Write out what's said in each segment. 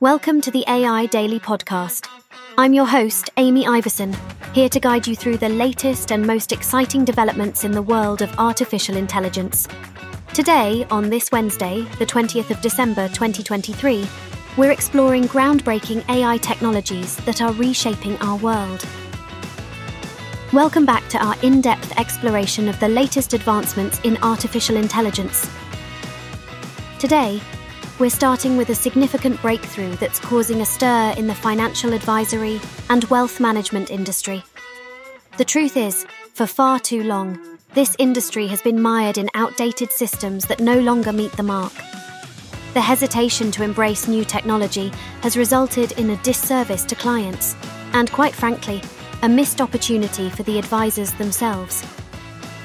Welcome to the AI Daily Podcast. I'm your host, Amy Iverson, here to guide you through the latest and most exciting developments in the world of artificial intelligence. Today, on this Wednesday, the 20th of December 2023, we're exploring groundbreaking AI technologies that are reshaping our world. Welcome back to our in depth exploration of the latest advancements in artificial intelligence. Today, we're starting with a significant breakthrough that's causing a stir in the financial advisory and wealth management industry. The truth is, for far too long, this industry has been mired in outdated systems that no longer meet the mark. The hesitation to embrace new technology has resulted in a disservice to clients, and quite frankly, a missed opportunity for the advisors themselves.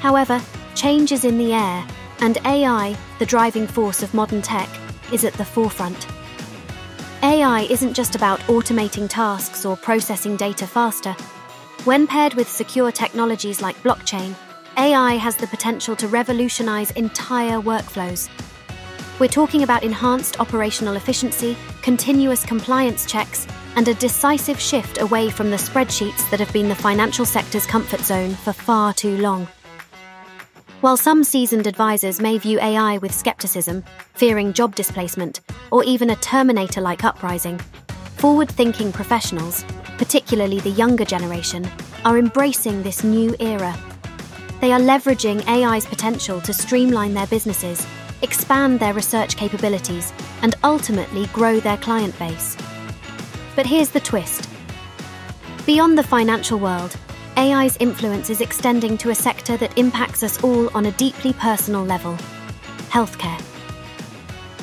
However, change is in the air, and AI, the driving force of modern tech, is at the forefront. AI isn't just about automating tasks or processing data faster. When paired with secure technologies like blockchain, AI has the potential to revolutionize entire workflows. We're talking about enhanced operational efficiency, continuous compliance checks, and a decisive shift away from the spreadsheets that have been the financial sector's comfort zone for far too long. While some seasoned advisors may view AI with skepticism, fearing job displacement, or even a Terminator like uprising, forward thinking professionals, particularly the younger generation, are embracing this new era. They are leveraging AI's potential to streamline their businesses, expand their research capabilities, and ultimately grow their client base. But here's the twist Beyond the financial world, AI's influence is extending to a sector that impacts us all on a deeply personal level healthcare.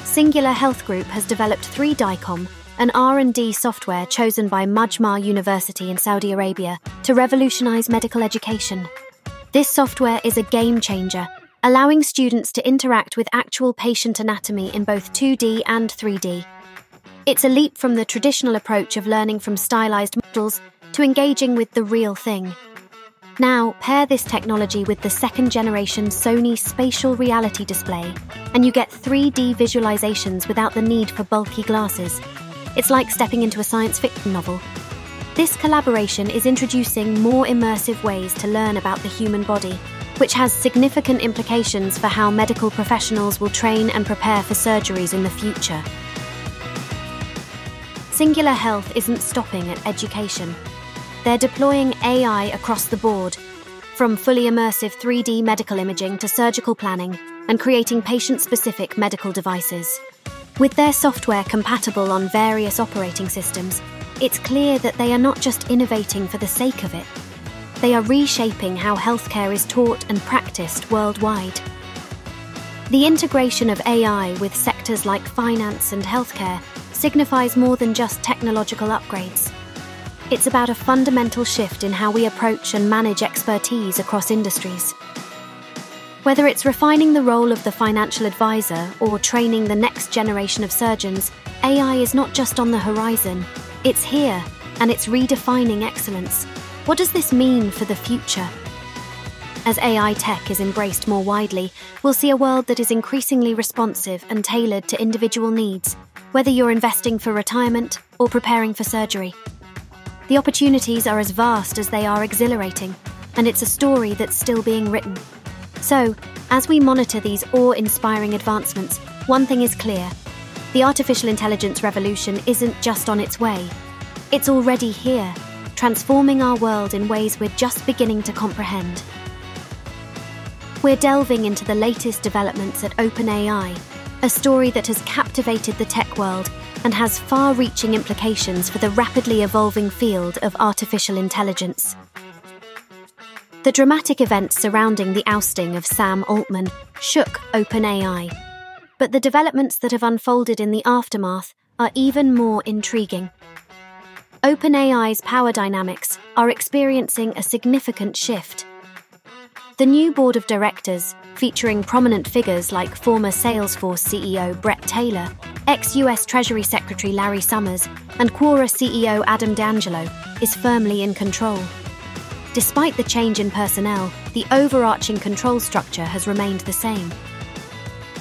Singular Health Group has developed 3DICOM, an R&D software chosen by Majmaah University in Saudi Arabia to revolutionize medical education. This software is a game changer, allowing students to interact with actual patient anatomy in both 2D and 3D. It's a leap from the traditional approach of learning from stylized models to engaging with the real thing. Now, pair this technology with the second generation Sony spatial reality display, and you get 3D visualizations without the need for bulky glasses. It's like stepping into a science fiction novel. This collaboration is introducing more immersive ways to learn about the human body, which has significant implications for how medical professionals will train and prepare for surgeries in the future. Singular Health isn't stopping at education. They're deploying AI across the board, from fully immersive 3D medical imaging to surgical planning, and creating patient specific medical devices. With their software compatible on various operating systems, it's clear that they are not just innovating for the sake of it. They are reshaping how healthcare is taught and practiced worldwide. The integration of AI with sectors like finance and healthcare signifies more than just technological upgrades. It's about a fundamental shift in how we approach and manage expertise across industries. Whether it's refining the role of the financial advisor or training the next generation of surgeons, AI is not just on the horizon, it's here and it's redefining excellence. What does this mean for the future? As AI tech is embraced more widely, we'll see a world that is increasingly responsive and tailored to individual needs, whether you're investing for retirement or preparing for surgery. The opportunities are as vast as they are exhilarating, and it's a story that's still being written. So, as we monitor these awe inspiring advancements, one thing is clear the artificial intelligence revolution isn't just on its way, it's already here, transforming our world in ways we're just beginning to comprehend. We're delving into the latest developments at OpenAI, a story that has captivated the tech world and has far reaching implications for the rapidly evolving field of artificial intelligence. The dramatic events surrounding the ousting of Sam Altman shook OpenAI, but the developments that have unfolded in the aftermath are even more intriguing. OpenAI's power dynamics are experiencing a significant shift. The new board of directors, featuring prominent figures like former Salesforce CEO Bret Taylor, ex US Treasury Secretary Larry Summers, and Quora CEO Adam D'Angelo, is firmly in control. Despite the change in personnel, the overarching control structure has remained the same.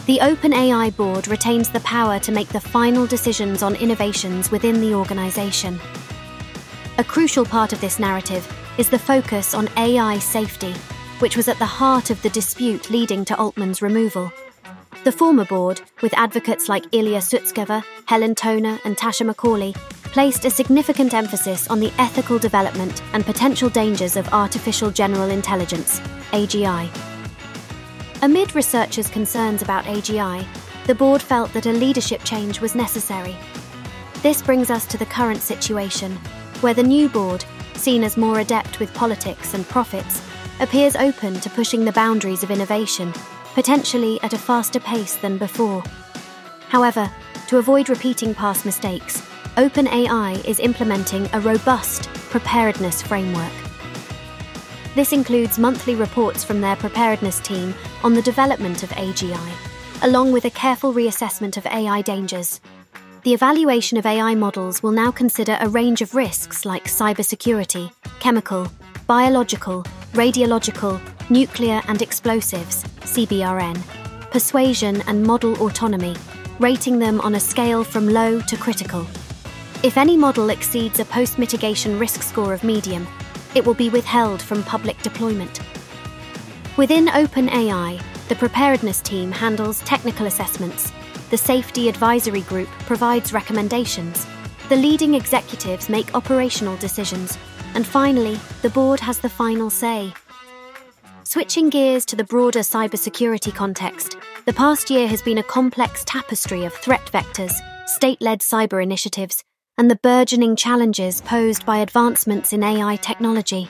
The OpenAI board retains the power to make the final decisions on innovations within the organization. A crucial part of this narrative is the focus on AI safety, which was at the heart of the dispute leading to Altman's removal. The former board, with advocates like Ilya Sutskever, Helen Toner, and Tasha McCauley, placed a significant emphasis on the ethical development and potential dangers of artificial general intelligence, AGI. Amid researchers' concerns about AGI, the board felt that a leadership change was necessary. This brings us to the current situation, where the new board, seen as more adept with politics and profits, appears open to pushing the boundaries of innovation, potentially at a faster pace than before. However, to avoid repeating past mistakes, OpenAI is implementing a robust preparedness framework. This includes monthly reports from their preparedness team on the development of AGI, along with a careful reassessment of AI dangers. The evaluation of AI models will now consider a range of risks like cybersecurity, chemical, biological, radiological, nuclear and explosives, CBRN, persuasion and model autonomy, rating them on a scale from low to critical. If any model exceeds a post mitigation risk score of medium, it will be withheld from public deployment. Within OpenAI, the preparedness team handles technical assessments, the safety advisory group provides recommendations, the leading executives make operational decisions, and finally, the board has the final say. Switching gears to the broader cybersecurity context, the past year has been a complex tapestry of threat vectors, state led cyber initiatives, and the burgeoning challenges posed by advancements in AI technology.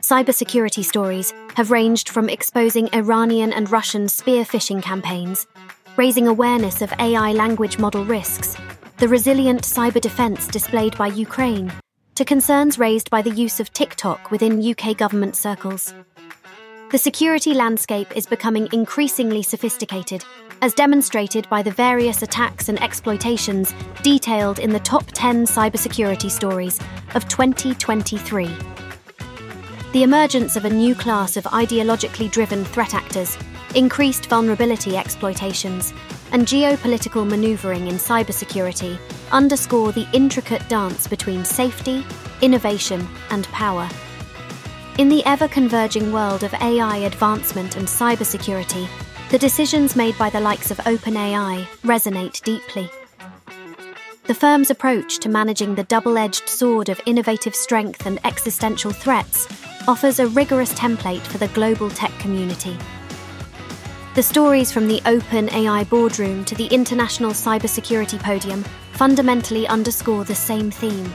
Cybersecurity stories have ranged from exposing Iranian and Russian spear phishing campaigns, raising awareness of AI language model risks, the resilient cyber defense displayed by Ukraine, to concerns raised by the use of TikTok within UK government circles. The security landscape is becoming increasingly sophisticated as demonstrated by the various attacks and exploitations detailed in the top 10 cybersecurity stories of 2023. The emergence of a new class of ideologically driven threat actors, increased vulnerability exploitations, and geopolitical maneuvering in cybersecurity underscore the intricate dance between safety, innovation, and power. In the ever converging world of AI advancement and cybersecurity, the decisions made by the likes of OpenAI resonate deeply. The firm's approach to managing the double edged sword of innovative strength and existential threats offers a rigorous template for the global tech community. The stories from the OpenAI boardroom to the International Cybersecurity Podium fundamentally underscore the same theme.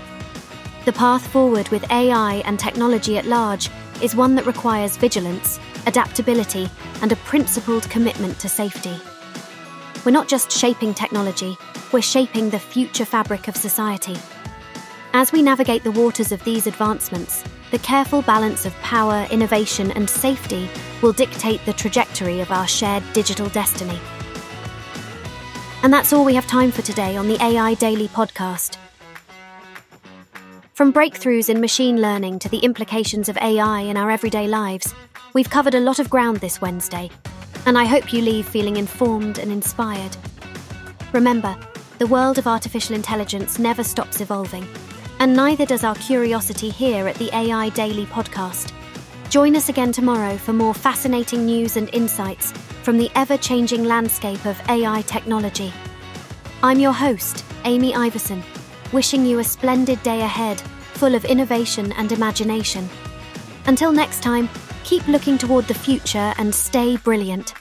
The path forward with AI and technology at large is one that requires vigilance, adaptability, and a principled commitment to safety. We're not just shaping technology, we're shaping the future fabric of society. As we navigate the waters of these advancements, the careful balance of power, innovation, and safety will dictate the trajectory of our shared digital destiny. And that's all we have time for today on the AI Daily podcast. From breakthroughs in machine learning to the implications of AI in our everyday lives, we've covered a lot of ground this Wednesday, and I hope you leave feeling informed and inspired. Remember, the world of artificial intelligence never stops evolving, and neither does our curiosity here at the AI Daily podcast. Join us again tomorrow for more fascinating news and insights from the ever changing landscape of AI technology. I'm your host, Amy Iverson wishing you a splendid day ahead, full of innovation and imagination. Until next time, keep looking toward the future and stay brilliant.